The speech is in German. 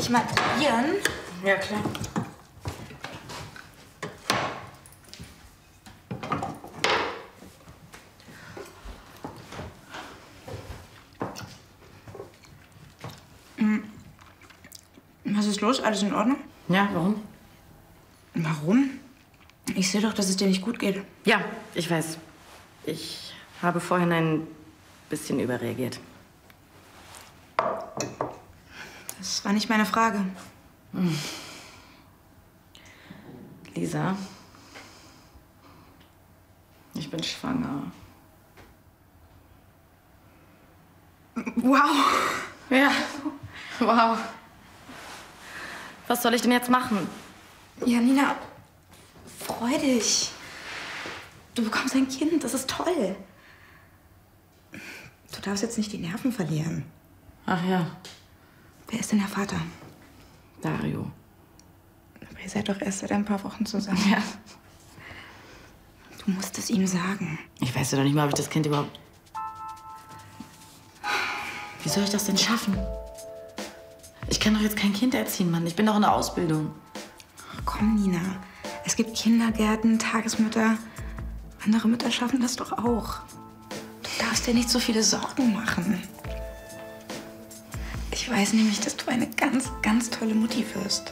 ich mal probieren? Ja, klar. Was ist los? Alles in Ordnung? Ja, warum? Warum? Ich sehe doch, dass es dir nicht gut geht. Ja, ich weiß. Ich habe vorhin ein bisschen überreagiert. Das war nicht meine Frage. Lisa, ich bin schwanger. Wow. Ja, wow. Was soll ich denn jetzt machen? Ja, Nina, freu dich. Du bekommst ein Kind, das ist toll. Du darfst jetzt nicht die Nerven verlieren. Ach ja, Wer ist denn der Vater? Dario. Aber ihr seid doch erst seit ein paar Wochen zusammen. Ja. Du musst es ihm sagen. Ich weiß ja doch nicht mal, ob ich das Kind überhaupt. Wie soll ich das denn schaffen? Ich kann doch jetzt kein Kind erziehen, Mann. Ich bin doch in der Ausbildung. Ach, komm, Nina. Es gibt Kindergärten, Tagesmütter. Andere Mütter schaffen das doch auch. Du darfst dir nicht so viele Sorgen machen. Ich weiß nämlich, dass du eine ganz, ganz tolle Mutti wirst.